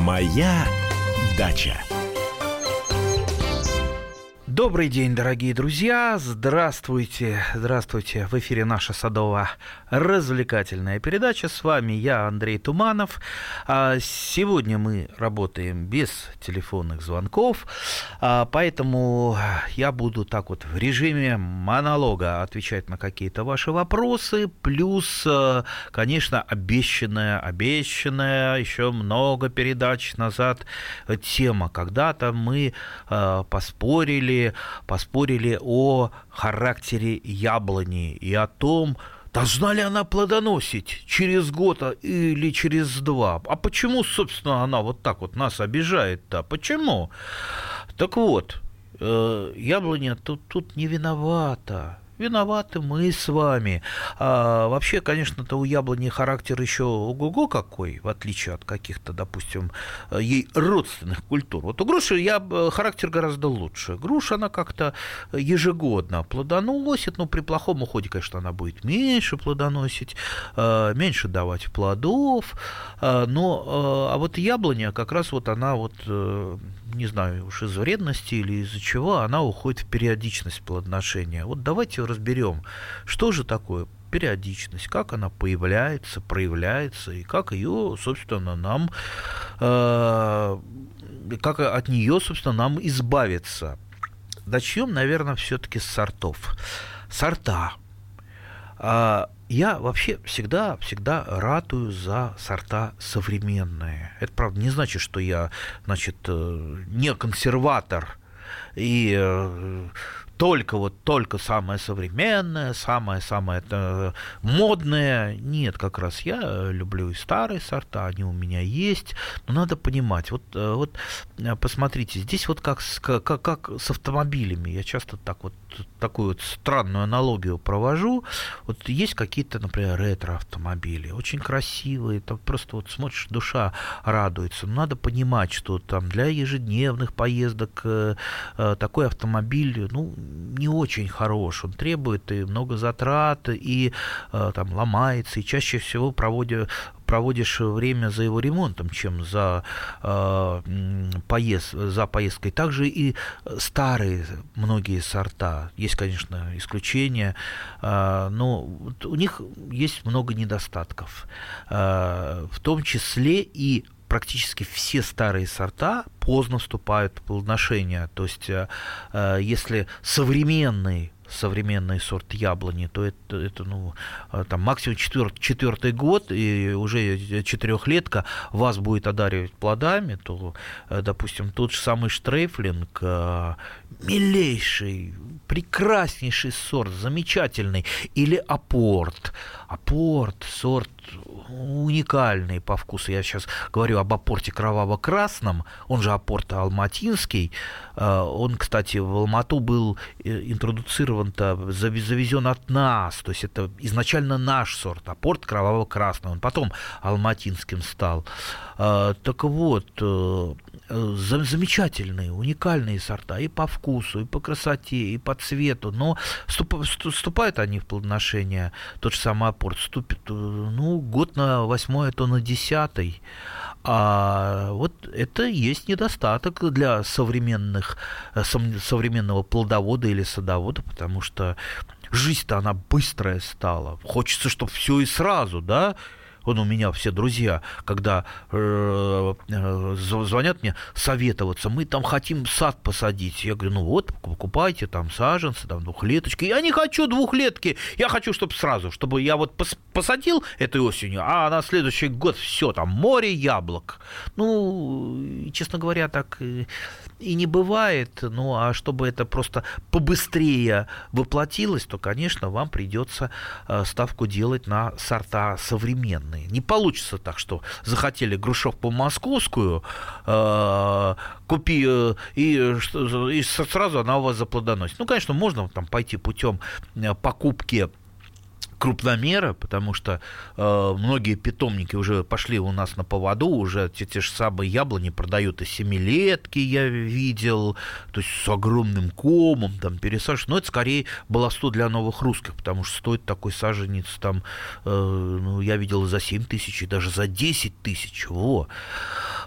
Моя дача. Добрый день, дорогие друзья! Здравствуйте! Здравствуйте! В эфире наша садово-развлекательная передача. С вами я, Андрей Туманов. А сегодня мы работаем без телефонных звонков, а поэтому я буду так вот в режиме монолога отвечать на какие-то ваши вопросы, плюс, конечно, обещанная, обещанная еще много передач назад тема. Когда-то мы поспорили поспорили о характере яблони и о том, Должна ли она плодоносить через год или через два? А почему, собственно, она вот так вот нас обижает-то? Почему? Так вот, э, яблоня тут, тут не виновата виноваты мы с вами. А, вообще, конечно-то у яблони характер еще ого-го какой, в отличие от каких-то, допустим, ей родственных культур. Вот у груши я, характер гораздо лучше. Груша, она как-то ежегодно плодоносит, но при плохом уходе, конечно, она будет меньше плодоносить, меньше давать плодов, но, а, вот яблоня как раз вот она вот, э, не знаю уж из вредности или из-за чего, она уходит в периодичность плодоношения. Вот давайте разберем, что же такое периодичность, как она появляется, проявляется, и как ее, собственно, нам, э, как от нее, собственно, нам избавиться. Начнем, наверное, все-таки с сортов. Сорта. А, я вообще всегда, всегда ратую за сорта современные. Это, правда, не значит, что я, значит, э, не консерватор и э, только вот только самое современное, самое-самое э, модное. Нет, как раз я люблю и старые сорта, они у меня есть. Но надо понимать, вот, э, вот э, посмотрите, здесь вот как как, как с автомобилями. Я часто так вот такую вот странную аналогию провожу. Вот есть какие-то, например, ретро-автомобили, очень красивые, там просто вот смотришь, душа радуется. Но надо понимать, что там для ежедневных поездок э, э, такой автомобиль, ну, не очень хорош, он требует и много затрат, и э, там ломается, и чаще всего проводя, проводишь время за его ремонтом, чем за, э, поезд, за поездкой. Также и старые многие сорта. Есть, конечно, исключения, э, но у них есть много недостатков. Э, в том числе и практически все старые сорта поздно вступают в плодоношение. То есть, э, э, если современный современный сорт яблони, то это, это ну, э, там, максимум четвер, четвертый год, и уже четырехлетка вас будет одаривать плодами, то, допустим, тот же самый штрейфлинг, милейший, прекраснейший сорт, замечательный, или апорт. Апорт, сорт уникальный по вкусу. Я сейчас говорю об апорте кроваво-красном, он же апорт алматинский. Э, он, кстати, в Алмату был э, интродуцирован-то, завезен от нас. То есть это изначально наш сорт, апорт кроваво-красный. Он потом алматинским стал. Э, так вот, замечательные, уникальные сорта и по вкусу, и по красоте, и по цвету. Но вступают они в плодоношение, тот же самый апорт, вступит, ну, год на восьмой, то на десятый. А вот это есть недостаток для современных, э, современного плодовода или садовода, потому что жизнь-то она быстрая стала. Хочется, чтобы все и сразу, да, он у меня все друзья, когда э, э, звонят мне советоваться, мы там хотим сад посадить. Я говорю, ну вот, покупайте там саженцы, там двухлеточки. Я не хочу двухлетки, я хочу, чтобы сразу, чтобы я вот посадил этой осенью, а на следующий год все, там море яблок. Ну, честно говоря, так и не бывает. Ну, а чтобы это просто побыстрее воплотилось, то, конечно, вам придется э, ставку делать на сорта современные. Не получится так, что захотели грушевку московскую, э, купи э, и, и сразу она у вас заплодоносит. Ну, конечно, можно там пойти путем покупки крупномера, потому что э, многие питомники уже пошли у нас на поводу, уже те, те же самые яблони продают и семилетки, я видел, то есть с огромным комом, там, пересаживаешь. Но это скорее баловство для новых русских, потому что стоит такой саженец там, э, ну, я видел за 7 тысяч и даже за 10 тысяч, во.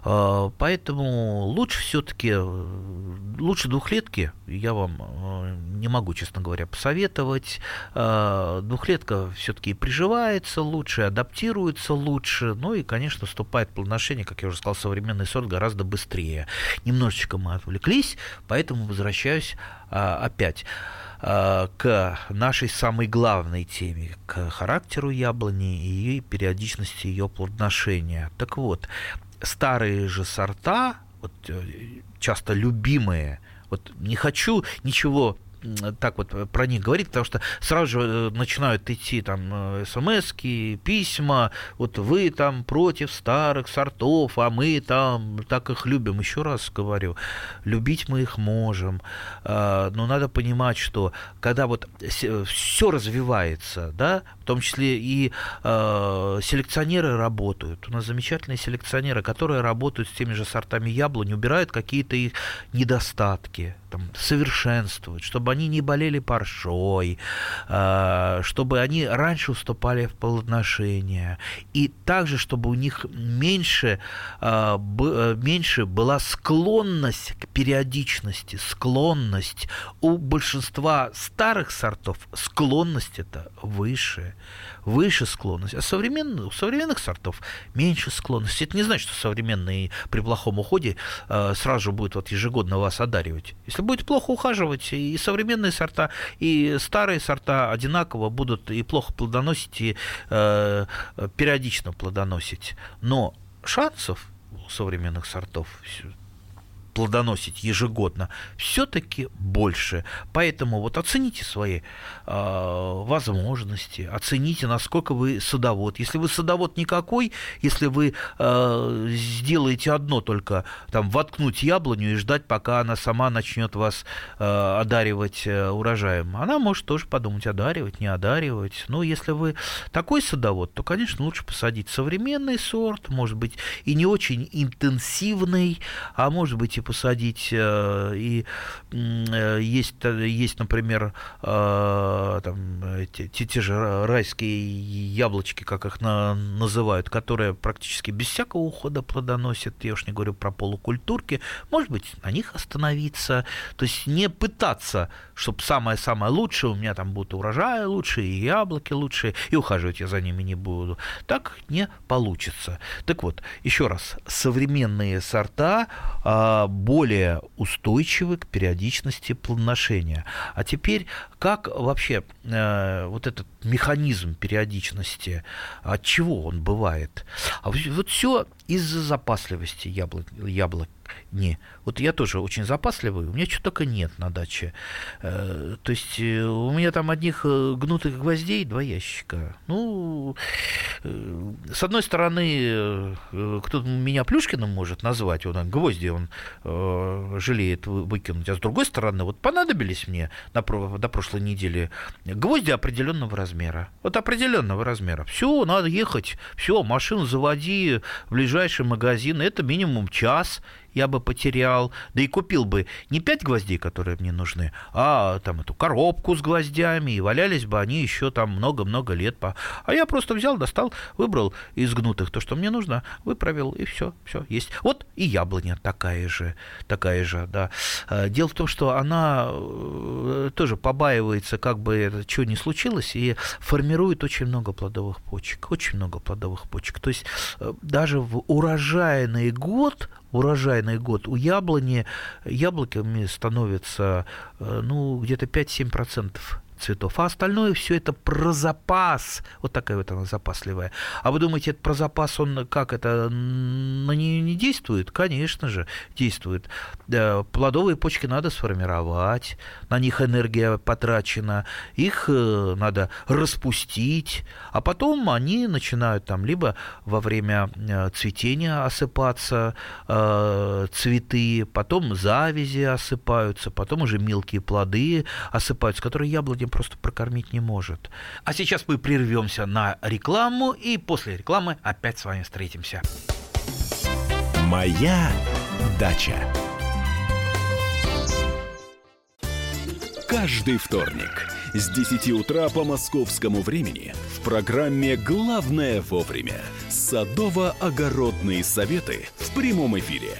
А, поэтому лучше все-таки, лучше двухлетки я вам э, не могу, честно говоря, посоветовать. А, двухлетка все-таки приживается лучше, адаптируется лучше, ну и, конечно, вступает в плодоношение, как я уже сказал, современный сорт гораздо быстрее. Немножечко мы отвлеклись, поэтому возвращаюсь а, опять. Э, к нашей самой главной теме, к характеру яблони и периодичности ее плодоношения. Так вот, старые же сорта, вот, э, часто любимые, вот не хочу ничего так вот про них говорить, потому что сразу же э, начинают идти там смс письма, вот вы там против старых сортов, а мы там так их любим. Еще раз говорю, любить мы их можем, а, но надо понимать, что когда вот все развивается, да, в том числе и э, селекционеры работают. У нас замечательные селекционеры, которые работают с теми же сортами яблони, убирают какие-то их недостатки, там, совершенствуют, чтобы они не болели паршой, э, чтобы они раньше уступали в плодоношение, и также, чтобы у них меньше, э, б, меньше была склонность к периодичности, склонность. У большинства старых сортов склонность это выше выше склонность, а современных, у современных сортов меньше склонности. Это не значит, что современные при плохом уходе э, сразу же будет вот ежегодно вас одаривать. Если будете плохо ухаживать, и современные сорта, и старые сорта одинаково будут и плохо плодоносить, и э, периодично плодоносить. Но шансов у современных сортов плодоносить ежегодно, все-таки больше. Поэтому вот оцените свои э, возможности, оцените, насколько вы садовод. Если вы садовод никакой, если вы э, сделаете одно только, там, воткнуть яблоню и ждать, пока она сама начнет вас э, одаривать э, урожаем, она может тоже подумать, одаривать, не одаривать. Но если вы такой садовод, то, конечно, лучше посадить современный сорт, может быть, и не очень интенсивный, а может быть и посадить. Э, и э, есть, есть например, э, там, те, те же райские яблочки, как их на, называют, которые практически без всякого ухода плодоносят. Я уж не говорю про полукультурки. Может быть, на них остановиться. То есть не пытаться, чтобы самое-самое лучшее, у меня там будут урожаи лучшие, и яблоки лучшие, и ухаживать я за ними не буду. Так не получится. Так вот, еще раз, современные сорта а, более устойчивы к периодичности плодоношения. А теперь, как вообще э, вот этот механизм периодичности, от чего он бывает? А вот все из-за запасливости яблок, яблок не. Вот я тоже очень запасливый, у меня чего только нет на даче. Э, то есть э, у меня там одних э, гнутых гвоздей два ящика. Ну, с одной стороны, кто меня Плюшкиным может назвать, он гвозди он жалеет выкинуть, а с другой стороны, вот понадобились мне на, до прошлой недели гвозди определенного размера. Вот определенного размера. Все, надо ехать, все, машину заводи в ближайший магазин, это минимум час, я бы потерял, да и купил бы не пять гвоздей, которые мне нужны, а там эту коробку с гвоздями, и валялись бы они еще там много-много лет. По... А я просто взял, достал, выбрал из гнутых то, что мне нужно, выправил, и все, все, есть. Вот и яблоня такая же, такая же, да. А, дело в том, что она э, тоже побаивается, как бы что ни случилось, и формирует очень много плодовых почек, очень много плодовых почек. То есть э, даже в урожайный год урожайный год у яблони. Яблоками становится э, ну, где-то 5-7% цветов, а остальное все это про запас. Вот такая вот она запасливая. А вы думаете, это про запас, он как это на нее не действует? Конечно же, действует. Плодовые почки надо сформировать, на них энергия потрачена, их э, надо распустить, а потом они начинают там либо во время э, цветения осыпаться э, цветы, потом завязи осыпаются, потом уже мелкие плоды осыпаются, которые яблони просто прокормить не может. А сейчас мы прервемся на рекламу, и после рекламы опять с вами встретимся. Моя дача. Каждый вторник с 10 утра по московскому времени в программе «Главное вовремя». Садово-огородные советы в прямом эфире.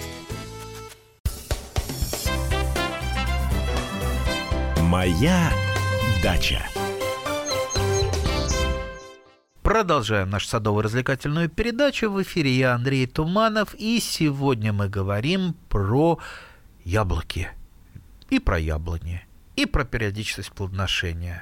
Моя дача. Продолжаем нашу садово-развлекательную передачу. В эфире я, Андрей Туманов, и сегодня мы говорим про яблоки и про яблони и про периодичность плодоношения.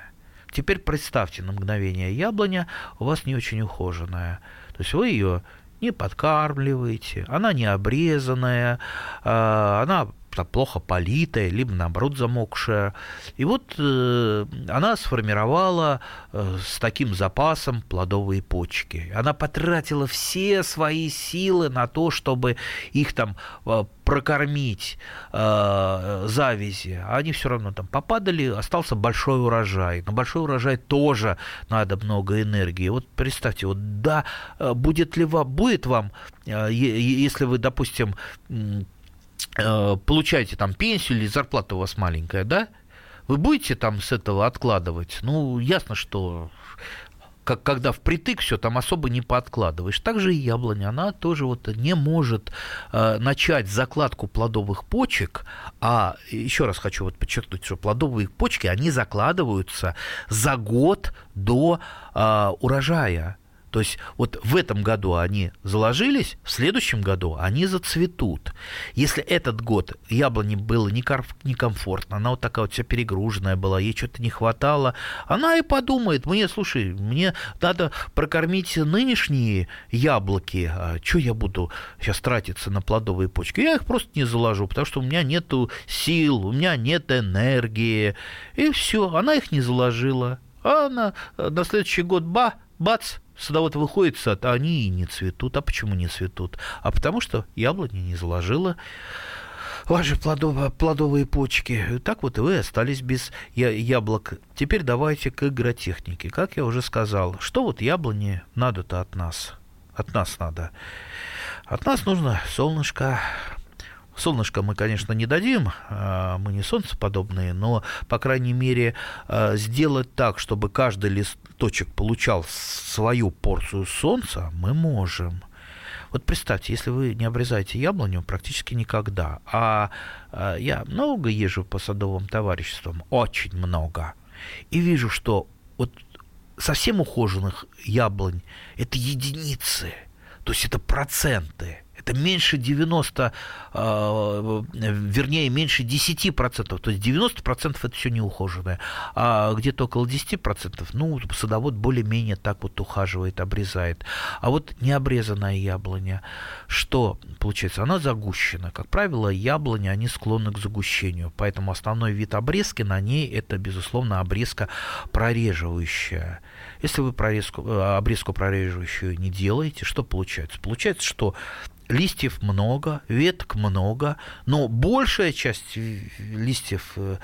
Теперь представьте на мгновение яблоня у вас не очень ухоженная. То есть вы ее не подкармливаете, она не обрезанная, а, она плохо политая, либо наоборот замокшая. И вот э, она сформировала э, с таким запасом плодовые почки. Она потратила все свои силы на то, чтобы их там э, прокормить э, завязи, а они все равно там попадали, остался большой урожай. На большой урожай тоже надо много энергии. Вот представьте, вот да, э, будет ли вам, будет вам, э, если вы, допустим, получаете там пенсию или зарплата у вас маленькая, да? Вы будете там с этого откладывать? Ну, ясно, что как, когда впритык все, там особо не подкладываешь. Также и яблоня, она тоже вот не может э, начать закладку плодовых почек, а еще раз хочу вот подчеркнуть, что плодовые почки, они закладываются за год до э, урожая. То есть вот в этом году они заложились, в следующем году они зацветут. Если этот год яблоне было некомфортно, она вот такая вот вся перегруженная была, ей что-то не хватало, она и подумает, мне, слушай, мне надо прокормить нынешние яблоки, а что я буду сейчас тратиться на плодовые почки? Я их просто не заложу, потому что у меня нету сил, у меня нет энергии, и все, она их не заложила. А она на следующий год, ба, бац, садовод выходит в сад, а они и не цветут. А почему не цветут? А потому что яблони не заложила ваши плодово, плодовые почки. Так вот и вы остались без яблок. Теперь давайте к агротехнике. Как я уже сказал, что вот яблони надо-то от нас? От нас надо. От нас нужно солнышко, Солнышко мы, конечно, не дадим, а, мы не солнцеподобные, но, по крайней мере, а, сделать так, чтобы каждый листочек получал свою порцию солнца, мы можем. Вот представьте, если вы не обрезаете яблоню практически никогда, а, а я много езжу по садовым товариществам, очень много, и вижу, что вот совсем ухоженных яблонь это единицы, то есть это проценты – это меньше 90, э, вернее, меньше 10%, то есть 90% это все неухоженное, а где-то около 10%, ну, садовод более-менее так вот ухаживает, обрезает. А вот необрезанная яблоня, что получается? Она загущена. Как правило, яблони, они склонны к загущению, поэтому основной вид обрезки на ней это, безусловно, обрезка прореживающая. Если вы прорезку, э, обрезку прореживающую не делаете, что получается? Получается, что листьев много, веток много, но большая часть листьев э,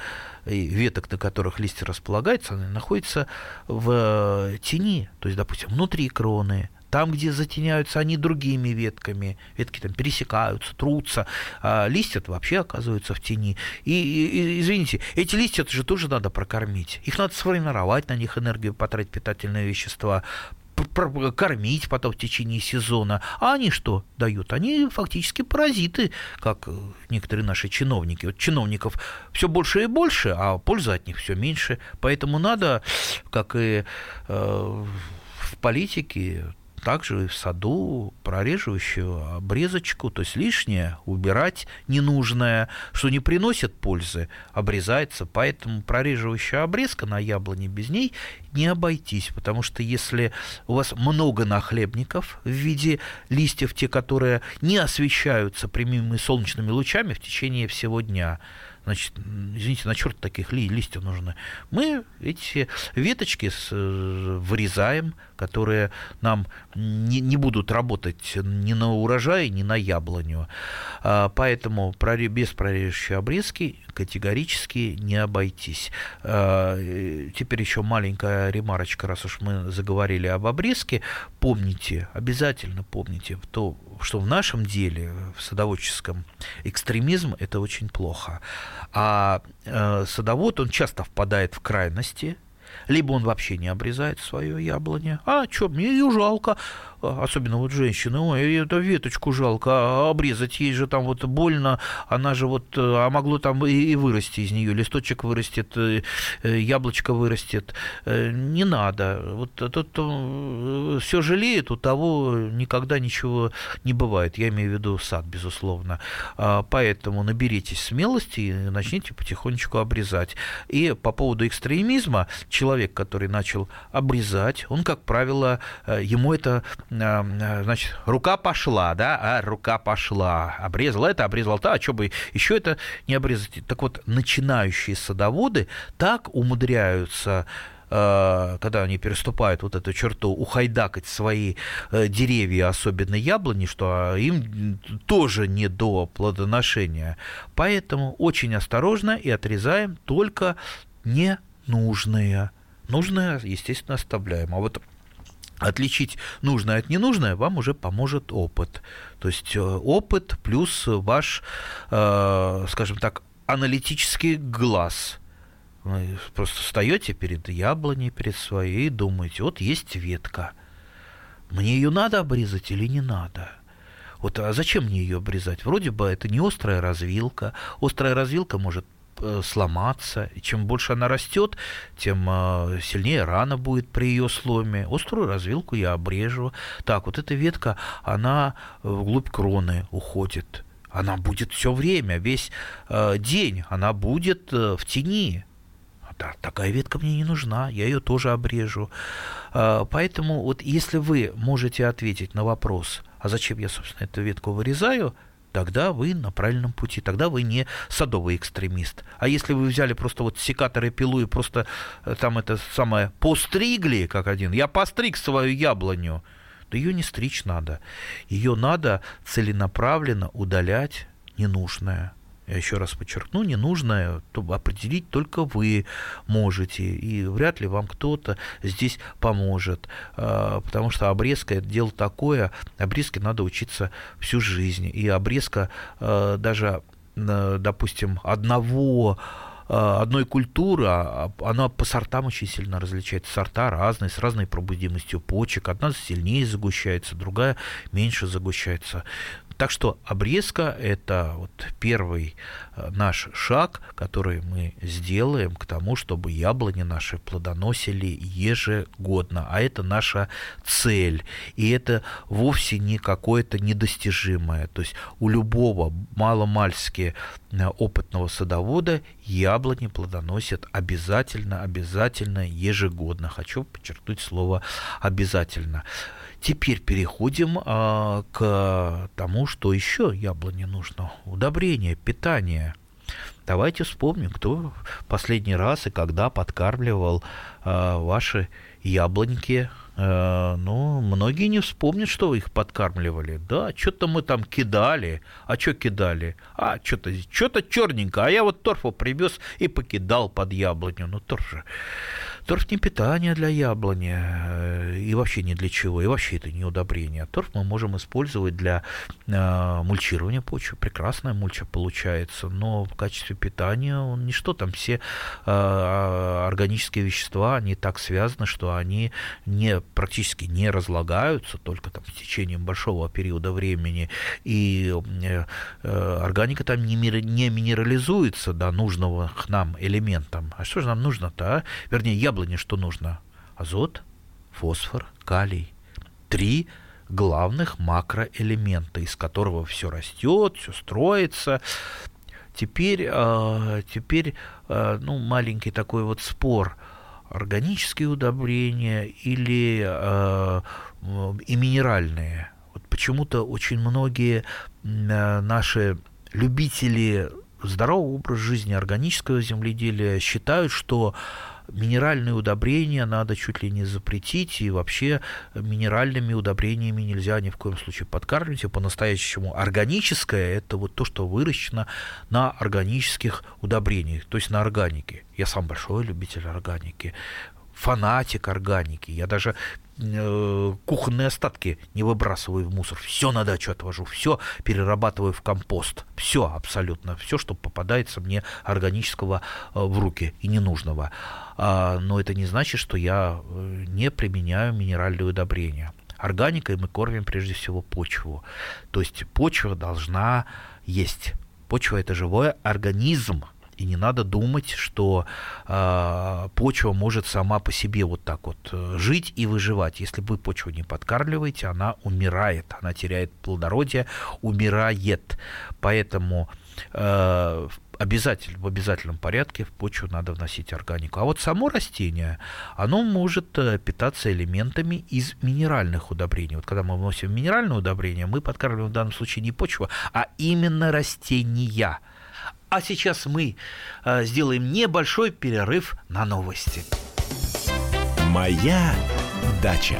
и веток, на которых листья располагаются, находится в э, тени, то есть, допустим, внутри кроны, там, где затеняются они другими ветками, ветки там пересекаются, трутся, а листья вообще оказываются в тени. И, и, извините, эти листья же тоже надо прокормить. Их надо сформировать, на них энергию потратить питательные вещества, кормить потом в течение сезона. А они что дают? Они фактически паразиты, как э, некоторые наши чиновники. Вот чиновников все больше и больше, а пользы от них все меньше. Поэтому надо, как и э, в политике, также в саду прореживающую обрезочку, то есть лишнее убирать ненужное, что не приносит пользы, обрезается. Поэтому прореживающая обрезка на яблоне без ней не обойтись, потому что если у вас много нахлебников в виде листьев, те, которые не освещаются прямыми солнечными лучами в течение всего дня, Значит, извините, на черт таких ли, листьев нужны. Мы эти веточки с, э, вырезаем, которые нам не, не будут работать ни на урожай, ни на яблоню. А, поэтому без прорежущей обрезки категорически не обойтись. А, теперь еще маленькая ремарочка, раз уж мы заговорили об обрезке. Помните, обязательно помните, то, что в нашем деле, в садоводческом, экстремизм – это очень плохо. А э, садовод, он часто впадает в крайности, либо он вообще не обрезает свое яблоня. А, что, мне ее жалко. А, особенно вот женщины, ой, эту веточку жалко а обрезать, ей же там вот больно, она же вот, э, а могло там и вырасти из нее, листочек вырастет, э, э, яблочко вырастет, не надо. Вот тот, все жалеет, у того никогда ничего не бывает, я имею в виду сад, безусловно. Поэтому наберитесь смелости и начните потихонечку обрезать. И по поводу экстремизма, человек, который начал обрезать, он, как правило, ему это Э, значит, рука пошла, да, а рука пошла, обрезал это, обрезал то, а что бы еще это не обрезать? Так вот, начинающие садоводы так умудряются э, когда они переступают вот эту черту, ухайдакать свои э, деревья, особенно яблони, что им тоже не до плодоношения. Поэтому очень осторожно и отрезаем только ненужные. Нужное, естественно, оставляем. А вот отличить нужное от ненужное вам уже поможет опыт. То есть э, опыт плюс ваш, э, скажем так, аналитический глаз. Вы просто встаете перед яблоней, перед своей и думаете, вот есть ветка. Мне ее надо обрезать или не надо? Вот а зачем мне ее обрезать? Вроде бы это не острая развилка. Острая развилка может сломаться. И чем больше она растет, тем э, сильнее рана будет при ее сломе. Острую развилку я обрежу. Так, вот эта ветка, она вглубь кроны уходит. Она будет все время, весь э, день, она будет в тени. Да, такая ветка мне не нужна, я ее тоже обрежу. Поэтому вот если вы можете ответить на вопрос, а зачем я, собственно, эту ветку вырезаю, тогда вы на правильном пути, тогда вы не садовый экстремист. А если вы взяли просто вот секатор и пилу и просто э, там это самое постригли, как один, я постриг свою яблоню, то ее не стричь надо. Ее надо целенаправленно удалять ненужное я еще раз подчеркну, ненужное то определить только вы можете, и вряд ли вам кто-то здесь поможет, а, потому что обрезка – это дело такое, обрезке надо учиться всю жизнь, и обрезка а, даже, допустим, одного а, одной культуры, она по сортам очень сильно различается. Сорта разные, с разной пробудимостью почек. Одна сильнее загущается, другая меньше загущается. Так что обрезка – это вот первый э, наш шаг, который мы сделаем к тому, чтобы яблони наши плодоносили ежегодно. А это наша цель. И это вовсе не какое-то недостижимое. То есть у любого маломальски э, опытного садовода яблони плодоносят обязательно, обязательно ежегодно. Хочу подчеркнуть слово «обязательно». Теперь переходим а, к тому, что еще яблоне нужно. Удобрение, питание. Давайте вспомним, кто последний раз и когда подкармливал а, ваши яблоньки. А, ну, многие не вспомнят, что вы их подкармливали. Да, что-то мы там кидали. А что кидали? А, что-то что-то черненько. А я вот торфу привез и покидал под яблоню. Ну, торф же Торф не питание для яблони э, и вообще ни для чего, и вообще это не удобрение. Торф мы можем использовать для э, мульчирования почвы, прекрасная мульча получается, но в качестве питания он ничто, там все э, органические вещества, они так связаны, что они не, практически не разлагаются, только там с течением большого периода времени, и э, э, органика там не, не минерализуется до нужного нам элементам. А что же нам нужно-то? А? Вернее, я яблоне что нужно? Азот, фосфор, калий. Три главных макроэлемента, из которого все растет, все строится. Теперь, а, теперь а, ну, маленький такой вот спор. Органические удобрения или а, и минеральные. Вот почему-то очень многие наши любители здоровый образ жизни, органического земледелия считают, что минеральные удобрения надо чуть ли не запретить, и вообще минеральными удобрениями нельзя ни в коем случае подкармливать, и по-настоящему органическое – это вот то, что выращено на органических удобрениях, то есть на органике. Я сам большой любитель органики фанатик органики. Я даже э, кухонные остатки не выбрасываю в мусор. Все на дачу отвожу, все перерабатываю в компост. Все абсолютно, все, что попадается мне органического э, в руки и ненужного. А, но это не значит, что я э, не применяю минеральные удобрения. Органикой мы кормим прежде всего почву. То есть почва должна есть. Почва это живой организм, и не надо думать, что э, почва может сама по себе вот так вот э, жить и выживать. Если вы почву не подкармливаете, она умирает, она теряет плодородие, умирает. Поэтому э, обязательно, в обязательном порядке в почву надо вносить органику. А вот само растение, оно может э, питаться элементами из минеральных удобрений. Вот когда мы вносим минеральное удобрение, мы подкармливаем в данном случае не почву, а именно растения – а сейчас мы э, сделаем небольшой перерыв на новости. Моя дача.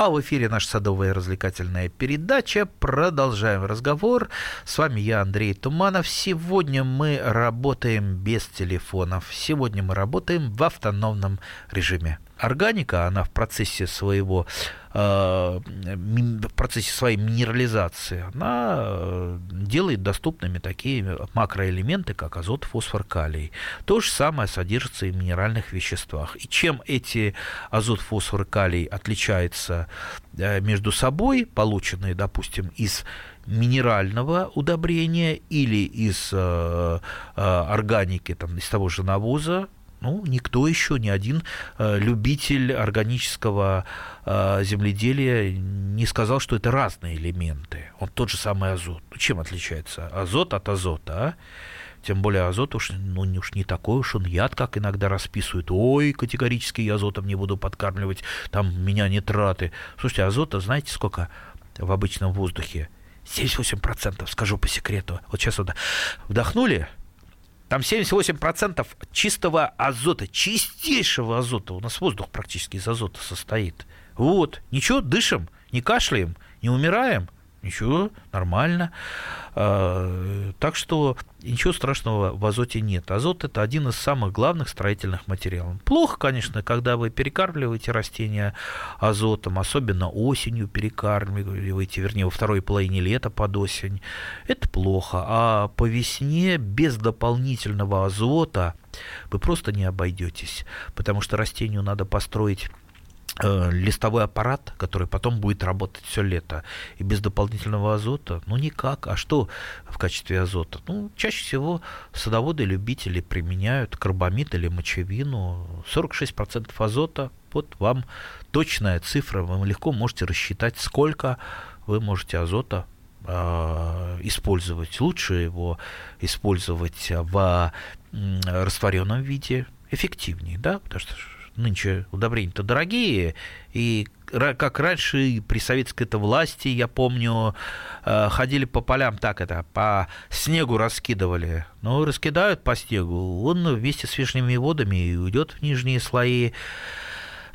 А в эфире наша садовая развлекательная передача. Продолжаем разговор. С вами я, Андрей Туманов. Сегодня мы работаем без телефонов. Сегодня мы работаем в автономном режиме органика, она в процессе своего э, в процессе своей минерализации, она э, делает доступными такие макроэлементы, как азот, фосфор, калий. То же самое содержится и в минеральных веществах. И чем эти азот, фосфор, калий отличаются э, между собой, полученные, допустим, из минерального удобрения или из органики, там, из того же навоза, ну, никто еще, ни один э, любитель органического э, земледелия не сказал, что это разные элементы. Он тот же самый азот. Ну, чем отличается азот от азота, а? Тем более азот уж, ну, уж не такой уж он яд, как иногда расписывают. Ой, категорически я азотом не буду подкармливать, там меня нитраты. Слушайте, азота знаете сколько в обычном воздухе? 78%, скажу по секрету. Вот сейчас вот вдохнули, там 78% чистого азота, чистейшего азота. У нас воздух практически из азота состоит. Вот, ничего, дышим, не кашляем, не умираем – Ничего, нормально. А, так что ничего страшного в азоте нет. Азот это один из самых главных строительных материалов. Плохо, конечно, когда вы перекармливаете растения азотом, особенно осенью перекармливаете, вернее, во второй половине лета под осень. Это плохо. А по весне без дополнительного азота вы просто не обойдетесь, потому что растению надо построить листовой аппарат, который потом будет работать все лето. И без дополнительного азота, ну никак. А что в качестве азота? Ну, чаще всего садоводы-любители применяют карбамид или мочевину. 46% азота, вот вам точная цифра, вы легко можете рассчитать, сколько вы можете азота э, использовать. Лучше его использовать в растворенном виде, эффективнее, да, потому что нынче удобрения-то дорогие, и как раньше при советской это власти, я помню, э, ходили по полям, так это, по снегу раскидывали. Ну, раскидают по снегу, он вместе с вишними водами уйдет в нижние слои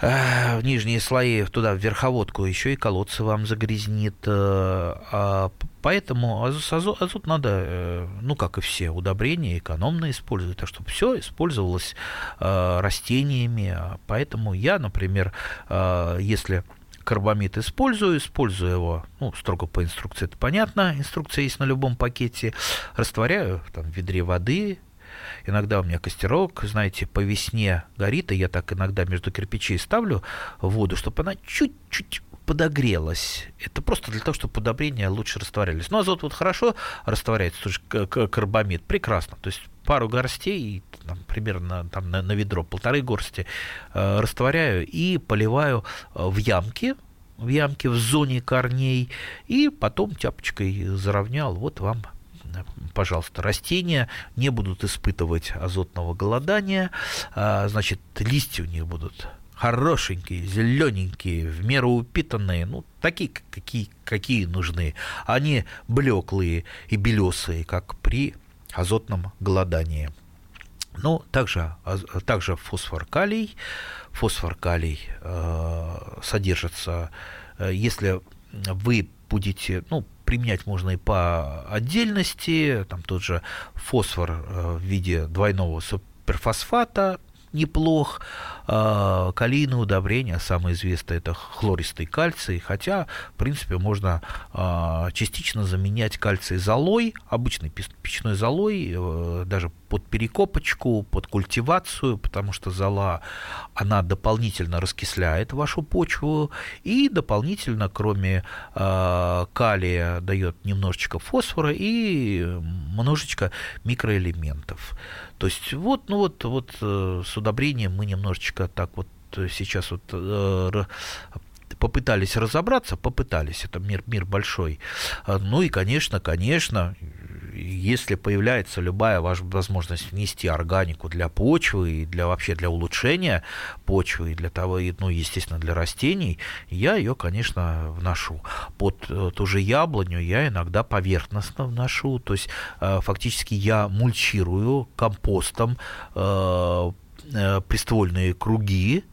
в нижние слои, туда, в верховодку, еще и колодцы вам загрязнит. Э, а поэтому азот, азот надо, э, ну, как и все удобрения, экономно использовать, так чтобы все использовалось э, растениями. Поэтому я, например, если карбамид использую, использую его, ну, строго по инструкции, это понятно, инструкция есть на любом пакете, растворяю там, в ведре воды, Иногда у меня костерок, знаете, по весне горит, и я так иногда между кирпичей ставлю воду, чтобы она чуть-чуть подогрелось. Это просто для того, чтобы удобрения лучше растворялись. Но азот вот хорошо растворяется, тоже карбамид, прекрасно. То есть пару горстей, там, примерно там, на, на ведро полторы горсти э, растворяю и поливаю э, в ямки, в ямке в зоне корней, и потом тяпочкой заровнял. Вот вам пожалуйста, растения не будут испытывать азотного голодания, а, значит, листья у них будут хорошенькие, зелененькие, в меру упитанные, ну, такие, какие, какие нужны. Они блеклые и белесые, как при азотном голодании. Ну, также, также фосфор калий. Фосфор калий э, содержится, э, если вы будете, ну, применять можно и по отдельности, там тот же фосфор э, в виде двойного суперфосфата, неплох. А, калийные удобрения, самое известное, это хлористый кальций, хотя, в принципе, можно а, частично заменять кальций золой, обычной печной золой, э, даже под перекопочку, под культивацию, потому что зола, она дополнительно раскисляет вашу почву и дополнительно, кроме э, калия, дает немножечко фосфора и немножечко микроэлементов. То есть вот, ну вот, вот э, с удобрением мы немножечко так вот э, сейчас вот э, попытались разобраться, попытались, это мир, мир большой. Ну и, конечно, конечно, если появляется любая возможность внести органику для почвы и для вообще для улучшения почвы и для того, ну, естественно, для растений, я ее, конечно, вношу. Под э, ту же яблоню я иногда поверхностно вношу, то есть э, фактически я мульчирую компостом э, приствольные круги,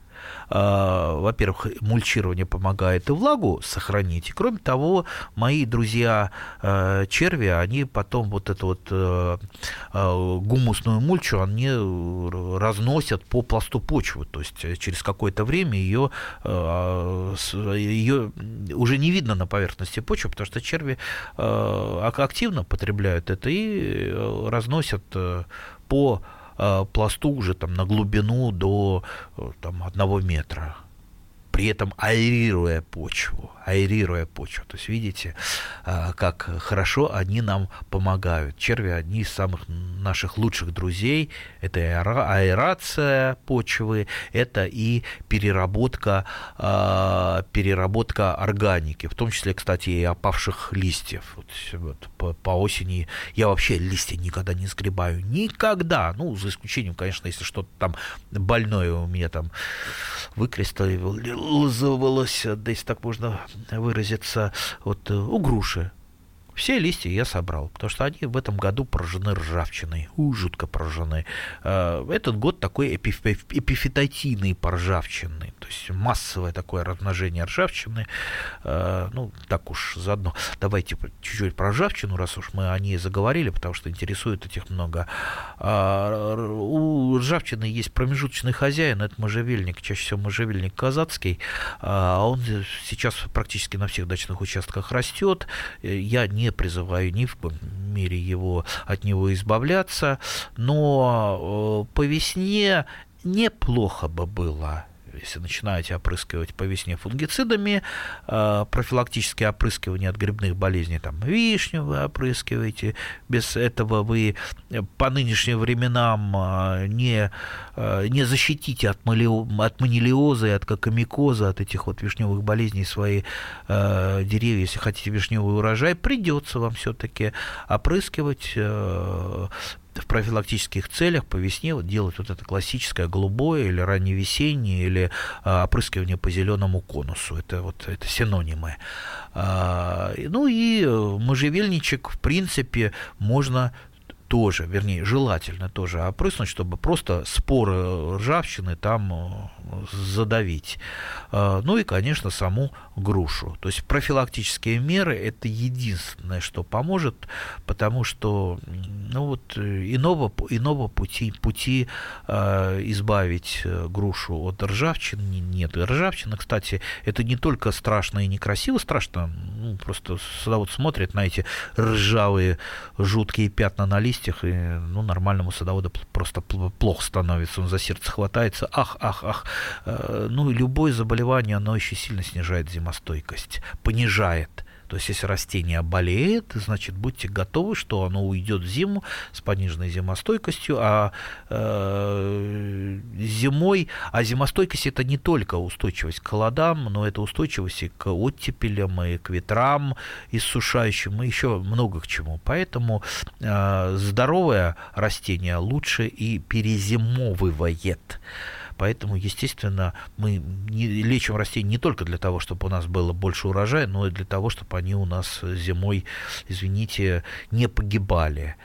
во-первых, мульчирование помогает и влагу сохранить. Кроме того, мои друзья э, черви, они потом вот эту вот э, э, гумусную мульчу, они разносят по пласту почвы. То есть через какое-то время ее, ее уже не видно на поверхности почвы, потому что черви активно потребляют это и разносят по пласту уже там на глубину до э, там, одного метра при этом аэрируя почву, аэрируя почву. То есть видите, а, как хорошо они нам помогают. Черви одни из самых наших лучших друзей. Это аэрация почвы, это и переработка, а, переработка органики, в том числе, кстати, и опавших листьев. Вот, вот, по, осени я вообще листья никогда не сгребаю. Никогда. Ну, за исключением, конечно, если что-то там больное у меня там лозовалось, да если так можно выразиться, вот э, у груши. Все листья я собрал, потому что они в этом году поражены ржавчиной, у, жутко поражены. Э, этот год такой эпифитатийный по ржавчины, то есть массовое такое размножение ржавчины. Э, ну, так уж заодно. Давайте чуть-чуть про ржавчину, раз уж мы о ней заговорили, потому что интересует этих много. А, у ржавчины есть промежуточный хозяин, это можжевельник, чаще всего можжевельник казацкий. А он сейчас практически на всех дачных участках растет. Я не не призываю ни в мере его, от него избавляться, но э, по весне неплохо бы было если начинаете опрыскивать по весне фунгицидами, э, профилактические опрыскивания от грибных болезней, там вишню вы опрыскиваете, без этого вы по нынешним временам э, не, э, не защитите от, мали, от манилиоза и от кокомикоза, от этих вот вишневых болезней свои деревья, если хотите вишневый урожай, придется вам все-таки опрыскивать в профилактических целях по весне вот делать вот это классическое голубое или ранневесеннее или а, опрыскивание по зеленому конусу. Это вот это синонимы. А, ну и э, можжевельничек, в принципе, можно тоже, вернее, желательно тоже опрыснуть, чтобы просто споры ржавчины там э, задавить. А, ну и, конечно, саму грушу. То есть профилактические меры – это единственное, что поможет, потому что ну вот э, иного, иного пути, пути э, избавить э, грушу от ржавчины нет. И ржавчина, кстати, это не только страшно и некрасиво, страшно, ну, просто садовод смотрит на эти ржавые, жуткие пятна на листьях, и ну, нормальному садоводу просто плохо становится, он за сердце хватается, ах, ах, ах. Э, ну, любое заболевание, оно очень сильно снижает зимостойкость, понижает то есть, если растение болеет, значит, будьте готовы, что оно уйдет в зиму с пониженной зимостойкостью, а э, зимой, а зимостойкость это не только устойчивость к холодам, но это устойчивость и к оттепелям, и к ветрам иссушающим, и еще много к чему. Поэтому э, здоровое растение лучше и перезимовывает. Поэтому, естественно, мы не, лечим растения не только для того, чтобы у нас было больше урожая, но и для того, чтобы они у нас зимой, извините, не погибали.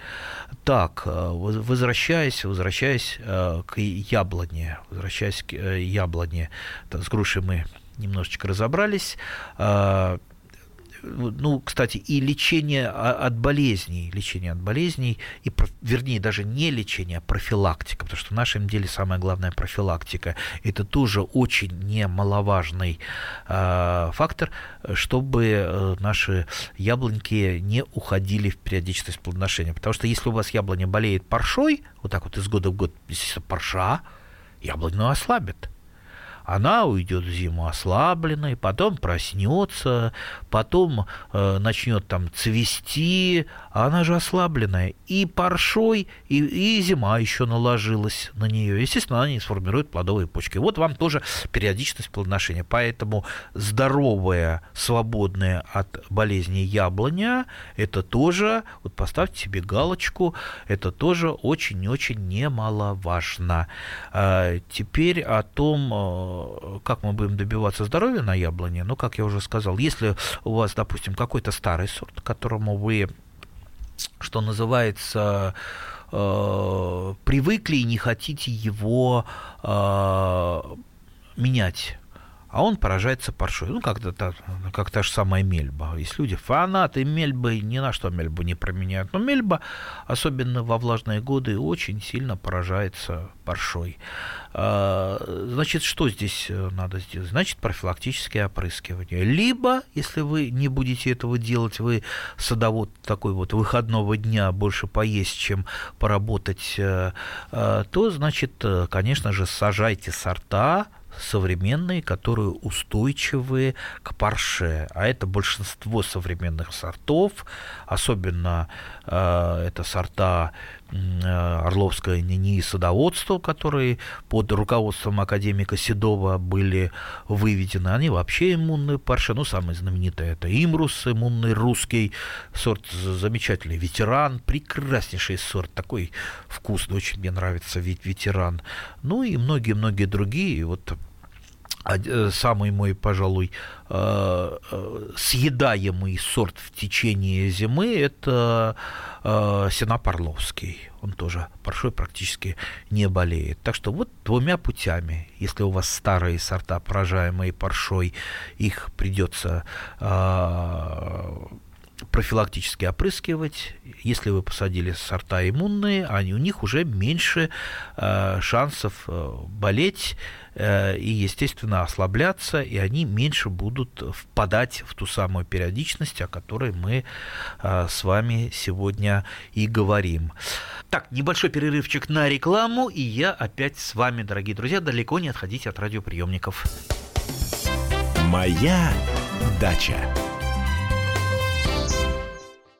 Так, э, возвращаясь, возвращаясь э, к яблоне, возвращаясь к э, яблоне, с грушей мы немножечко разобрались ну, кстати, и лечение от болезней, лечение от болезней, и, вернее, даже не лечение, а профилактика, потому что в нашем деле самая главная профилактика. Это тоже очень немаловажный э, фактор, чтобы э, наши яблоньки не уходили в периодичность плодоношения. Потому что если у вас яблоня болеет паршой, вот так вот из года в год, естественно, парша, яблоню ослабит она уйдет в зиму ослабленной, потом проснется, потом э, начнет там цвести, а она же ослабленная. И паршой, и, и зима еще наложилась на нее. Естественно, она не сформирует плодовые почки. Вот вам тоже периодичность плодоношения. Поэтому здоровая, свободная от болезни яблоня, это тоже, вот поставьте себе галочку, это тоже очень-очень немаловажно. А, теперь о том, э, как мы будем добиваться здоровья на яблоне, ну, как я уже сказал, если у вас, допустим, какой-то старый сорт, которому вы, что называется, э, привыкли и не хотите его э, менять, а он поражается паршой. Ну, как, -то, как та же самая мельба. Есть люди, фанаты мельбы, ни на что мельбу не променяют. Но мельба, особенно во влажные годы, очень сильно поражается паршой. А, значит, что здесь э, надо сделать? Значит, профилактическое опрыскивание. Либо, если вы не будете этого делать, вы садовод такой вот выходного дня больше поесть, чем поработать, э, э, то, значит, конечно же, сажайте сорта, современные, которые устойчивы к парше. А это большинство современных сортов, особенно э, это сорта э, Орловское НИИ садоводство, которые под руководством академика Седова были выведены. Они вообще иммунные парше. Ну, самый знаменитый это Имрус, иммунный русский сорт, замечательный ветеран, прекраснейший сорт, такой вкусный, очень мне нравится ведь ветеран. Ну и многие-многие другие. Вот самый мой, пожалуй, э, э, съедаемый сорт в течение зимы – это сенапарловский. Он тоже паршой практически не болеет. Так что вот двумя путями. Если у вас старые сорта, поражаемые паршой, их придется профилактически опрыскивать. Если вы посадили сорта иммунные, они, у них уже меньше э, шансов э, болеть э, и, естественно, ослабляться, и они меньше будут впадать в ту самую периодичность, о которой мы э, с вами сегодня и говорим. Так, небольшой перерывчик на рекламу, и я опять с вами, дорогие друзья. Далеко не отходите от радиоприемников. Моя дача.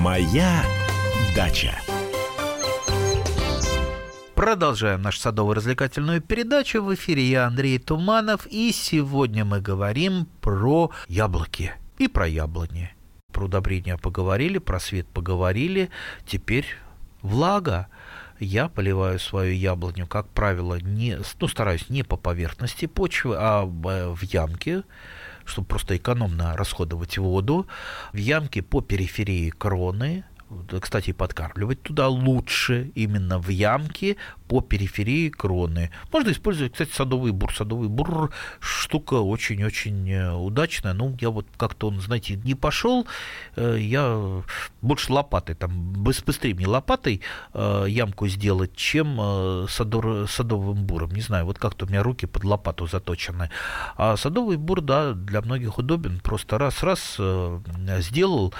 Моя дача. Продолжаем нашу садово-развлекательную передачу. В эфире я Андрей Туманов. И сегодня мы говорим про яблоки и про яблони про удобрения поговорили, про свет поговорили, теперь влага. Я поливаю свою яблоню, как правило, не, ну, стараюсь не по поверхности почвы, а в ямке, чтобы просто экономно расходовать воду. В ямке по периферии кроны, кстати, подкармливать туда лучше именно в ямке по периферии кроны. Можно использовать, кстати, садовый бур. Садовый бур штука очень-очень э, удачная. Ну, я вот как-то он, знаете, не пошел. Э, я больше лопатой, там, быстрее мне лопатой э, ямку сделать, чем садор, садовым буром. Не знаю, вот как-то у меня руки под лопату заточены. А садовый бур, да, для многих удобен. Просто раз-раз сделал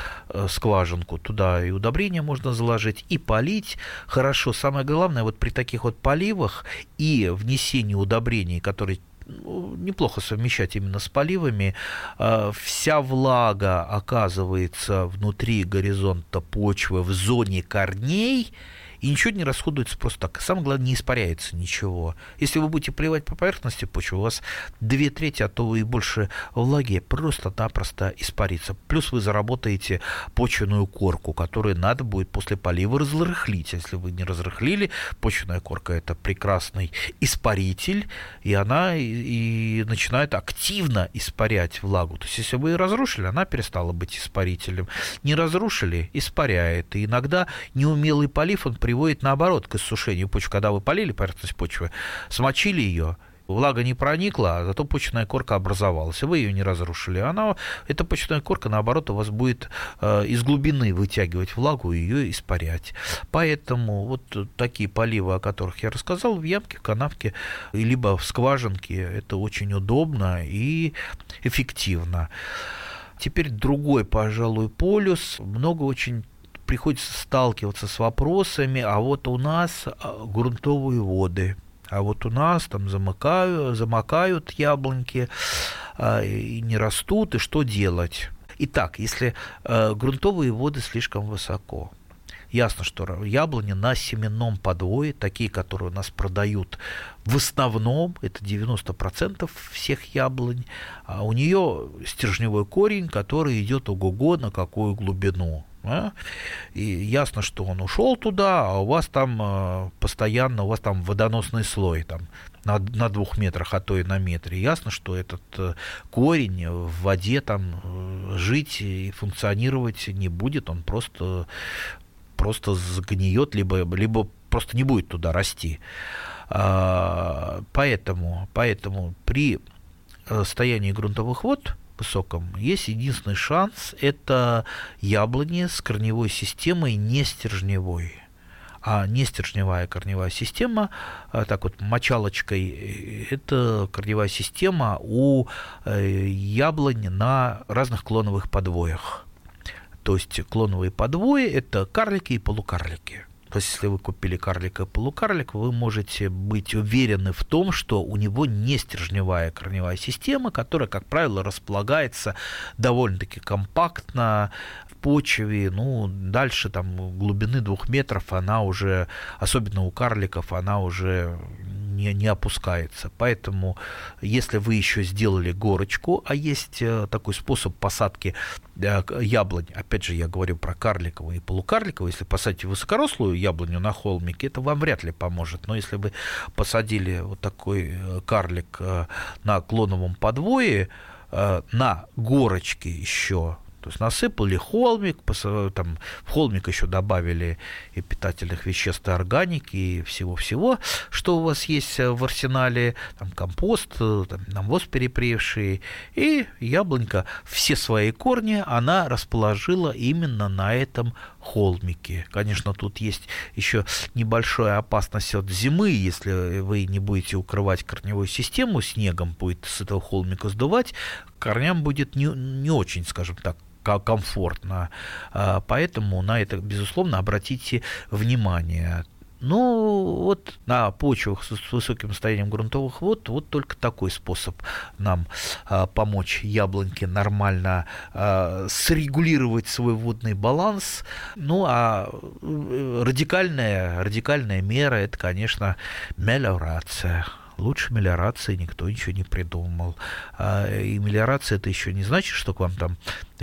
скважинку туда, и удобрения можно заложить, и полить хорошо. Самое главное, вот при таких таких вот поливах и внесении удобрений, которые ну, неплохо совмещать именно с поливами, а, вся влага оказывается внутри горизонта почвы в зоне корней, и ничего не расходуется просто так. Самое главное, не испаряется ничего. Если вы будете плевать по поверхности почвы, у вас две трети, а то и больше влаги просто-напросто испарится. Плюс вы заработаете почвенную корку, которую надо будет после полива разрыхлить. Если вы не разрыхлили, почвенная корка – это прекрасный испаритель, и она и, и начинает активно испарять влагу. То есть, если вы ее разрушили, она перестала быть испарителем. Не разрушили – испаряет. И иногда неумелый полив, он приводит наоборот к иссушению почвы. Когда вы полили поверхность почвы, смочили ее, влага не проникла, а зато почечная корка образовалась, вы ее не разрушили. Она, эта почечная корка, наоборот, у вас будет э, из глубины вытягивать влагу и ее испарять. Поэтому вот такие поливы, о которых я рассказал, в ямке, в канавке, либо в скважинке, это очень удобно и эффективно. Теперь другой, пожалуй, полюс. Много очень приходится сталкиваться с вопросами, а вот у нас а, грунтовые воды, а вот у нас там замыкают, замокают яблоньки а, и не растут, и что делать? Итак, если э, грунтовые воды слишком высоко, Ясно, что яблони на семенном подвое, такие, которые у нас продают в основном, это 90% всех яблонь, а у нее стержневой корень, который идет ого-го на какую глубину. Да? И ясно, что он ушел туда, а у вас там э, постоянно, у вас там водоносный слой там, на, на двух метрах, а то и на метре. Ясно, что этот э, корень в воде там э, жить и функционировать не будет, он просто, просто сгниет, либо, либо просто не будет туда расти. А, поэтому, поэтому при состоянии грунтовых вод высоком, есть единственный шанс – это яблони с корневой системой не стержневой. А не стержневая корневая система, а, так вот мочалочкой, э, это корневая система у э, яблонь на разных клоновых подвоях. То есть клоновые подвои – это карлики и полукарлики. То есть, если вы купили карлика и полукарлик, вы можете быть уверены в том, что у него не стержневая корневая система, которая, как правило, располагается довольно-таки компактно в почве. Ну, дальше там глубины двух метров она уже, особенно у карликов, она уже не, не опускается. Поэтому, если вы еще сделали горочку, а есть э, такой способ посадки э, яблонь, опять же, я говорю про карликовую и полукарликовую, если посадите высокорослую яблоню на холмике, это вам вряд ли поможет. Но если вы посадили вот такой э, карлик на клоновом подвое, на горочке еще то есть насыпали холмик, там, в холмик еще добавили и питательных веществ, и органики, и всего-всего, что у вас есть э, в арсенале, там компост, э, там, навоз перепревший, и яблонька все свои корни она расположила именно на этом холмике. Конечно, тут есть еще небольшая опасность от зимы, если вы не будете укрывать корневую систему снегом, будет с этого холмика сдувать, корням будет не, не очень, скажем так, комфортно. А, поэтому на это, безусловно, обратите внимание. Ну, вот на почвах с высоким состоянием грунтовых вод вот только такой способ нам а, помочь яблоньке нормально а, срегулировать свой водный баланс. Ну, а э, радикальная, радикальная мера – это, конечно, мелиорация лучше мелиорации никто ничего не придумал. А, и мелиорация это еще не значит, что к вам там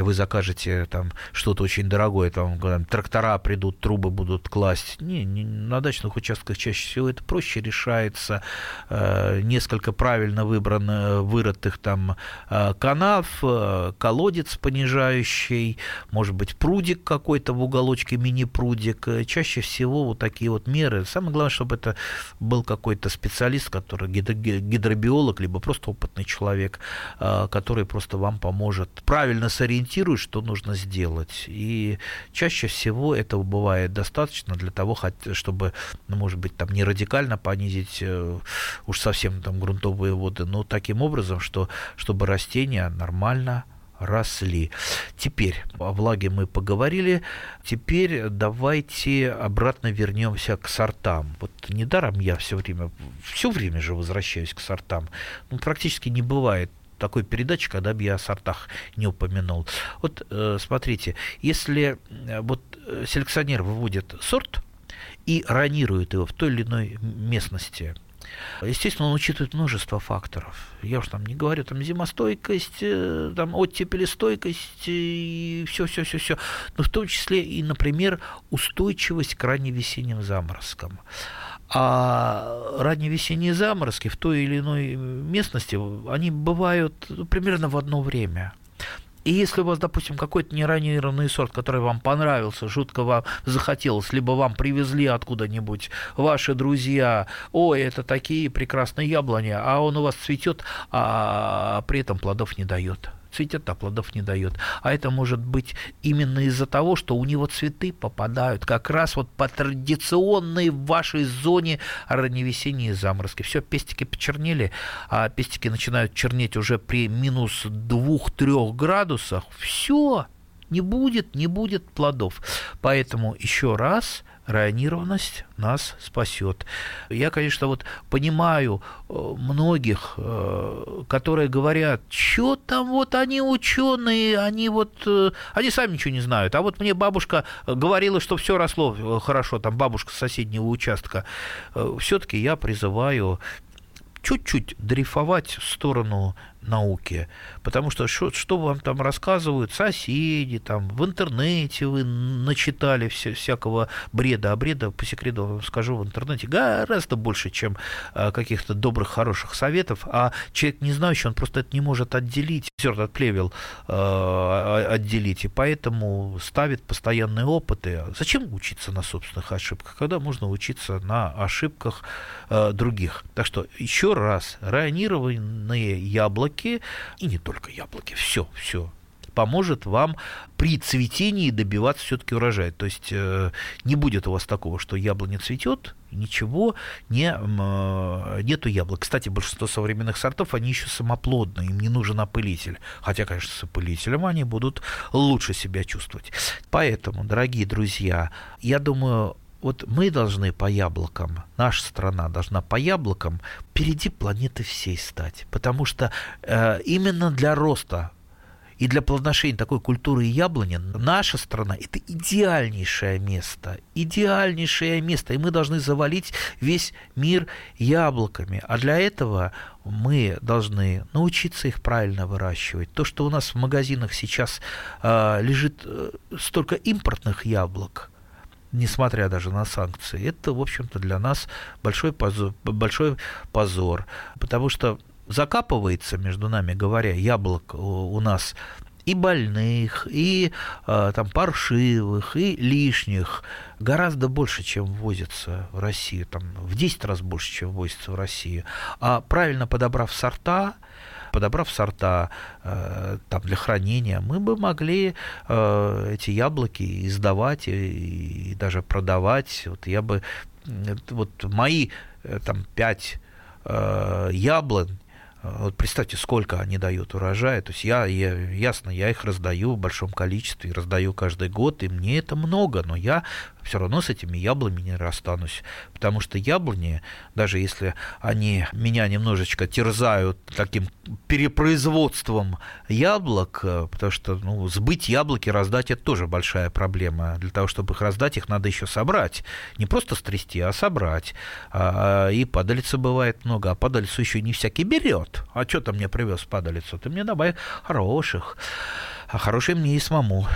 вы закажете там что-то очень дорогое, там, там трактора придут, трубы будут класть. Не, не, на дачных участках чаще всего это проще решается. Э, несколько правильно выбрано, вырытых там э, канав, э, колодец понижающий, может быть, прудик какой-то в уголочке, мини-прудик. Чаще всего вот такие вот меры. Самое главное, чтобы это был какой-то специалист, который гидробиолог, либо просто опытный человек, который просто вам поможет правильно сориентироваться ориентирует, что нужно сделать. И чаще всего этого бывает достаточно для того, чтобы, ну, может быть, там не радикально понизить э, уж совсем там грунтовые воды, но таким образом, что, чтобы растения нормально росли. Теперь о влаге мы поговорили. Теперь давайте обратно вернемся к сортам. Вот недаром я все время, все время же возвращаюсь к сортам. Ну, практически не бывает такой передачи, когда бы я о сортах не упомянул. Вот э, смотрите, если э, вот э, селекционер выводит сорт и ранирует его в той или иной местности, Естественно, он учитывает множество факторов. Я уж там не говорю, там зимостойкость, там оттепелестойкость и все-все-все-все. Но в том числе и, например, устойчивость к ранневесенним заморозкам. А ранневесенние заморозки в той или иной местности, они бывают ну, примерно в одно время. И если у вас, допустим, какой-то неранированный сорт, который вам понравился, жутко вам захотелось, либо вам привезли откуда-нибудь ваши друзья, ой, это такие прекрасные яблони, а он у вас цветет, а при этом плодов не дает цветет, а плодов не дает. А это может быть именно из-за того, что у него цветы попадают как раз вот по традиционной в вашей зоне ранневесенние заморозки. Все, пестики почернели, а пестики начинают чернеть уже при минус 2-3 градусах. Все, не будет, не будет плодов. Поэтому еще раз районированность нас спасет. Я, конечно, вот понимаю э, многих, э, которые говорят, что там вот они ученые, они вот, э, они сами ничего не знают. А вот мне бабушка говорила, что все росло хорошо, там бабушка с соседнего участка. Все-таки я призываю чуть-чуть дрейфовать в сторону науки. Потому что что, что вам там рассказывают соседи, там в интернете вы начитали вся, всякого бреда, а бреда, по секрету вам скажу, в интернете гораздо больше, чем а, каких-то добрых, хороших советов, а человек не знающий, он просто это не может отделить, зерт от плевел э, отделить, и поэтому ставит постоянные опыты. Зачем учиться на собственных ошибках, когда можно учиться на ошибках э, других? Так что еще раз, районированные яблоки, и не только яблоки, все, все, поможет вам при цветении добиваться все-таки урожая. То есть э, не будет у вас такого, что яблоня цветет, ничего не, э, нету яблок. Кстати, большинство современных сортов, они еще самоплодные, им не нужен опылитель. Хотя, конечно, с опылителем они будут лучше себя чувствовать. Поэтому, дорогие друзья, я думаю, вот мы должны по яблокам, наша страна должна по яблокам впереди планеты всей стать. Потому что э, именно для роста и для плодоношения такой культуры яблони наша страна – это идеальнейшее место, идеальнейшее место, и мы должны завалить весь мир яблоками. А для этого мы должны научиться их правильно выращивать. То, что у нас в магазинах сейчас э, лежит э, столько импортных яблок – несмотря даже на санкции, это, в общем-то, для нас большой позор, большой позор, потому что закапывается, между нами говоря, яблок у нас и больных, и э, там паршивых, и лишних гораздо больше, чем ввозится в Россию, там в 10 раз больше, чем ввозится в Россию. А правильно подобрав сорта, подобрав сорта э, там, для хранения, мы бы могли э, эти яблоки издавать и, и даже продавать. Вот я бы вот мои э, там пять э, яблонь Вот представьте, сколько они дают урожая. То есть я, я, ясно, я их раздаю в большом количестве, раздаю каждый год, и мне это много, но я все равно с этими яблонями не расстанусь. Потому что яблони, даже если они меня немножечко терзают таким перепроизводством яблок, э, потому что ну, сбыть яблоки, раздать это тоже большая проблема. Для того, чтобы их раздать, их надо еще собрать. Не просто стрясти, а собрать. А, и падалицы бывает много, а падалицу еще не всякий берет. А что ты мне привез падалицу? Ты мне давай хороших. А хорошие мне и самому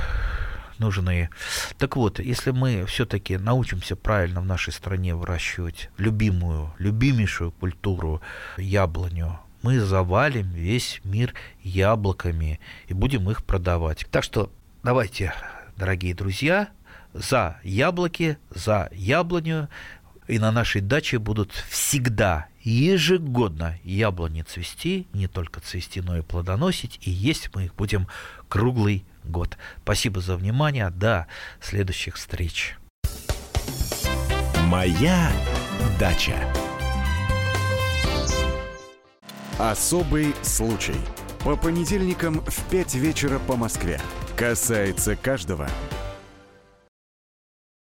нужны. Так вот, если мы все-таки научимся правильно в нашей стране выращивать любимую, любимейшую культуру яблоню, мы завалим весь мир яблоками и будем их продавать. Так что давайте, дорогие друзья, за яблоки, за яблоню, и на нашей даче будут всегда, ежегодно яблони цвести, не только цвести, но и плодоносить, и есть мы их будем круглый год. Спасибо за внимание. До следующих встреч. Моя дача. Особый случай. По понедельникам в 5 вечера по Москве. Касается каждого.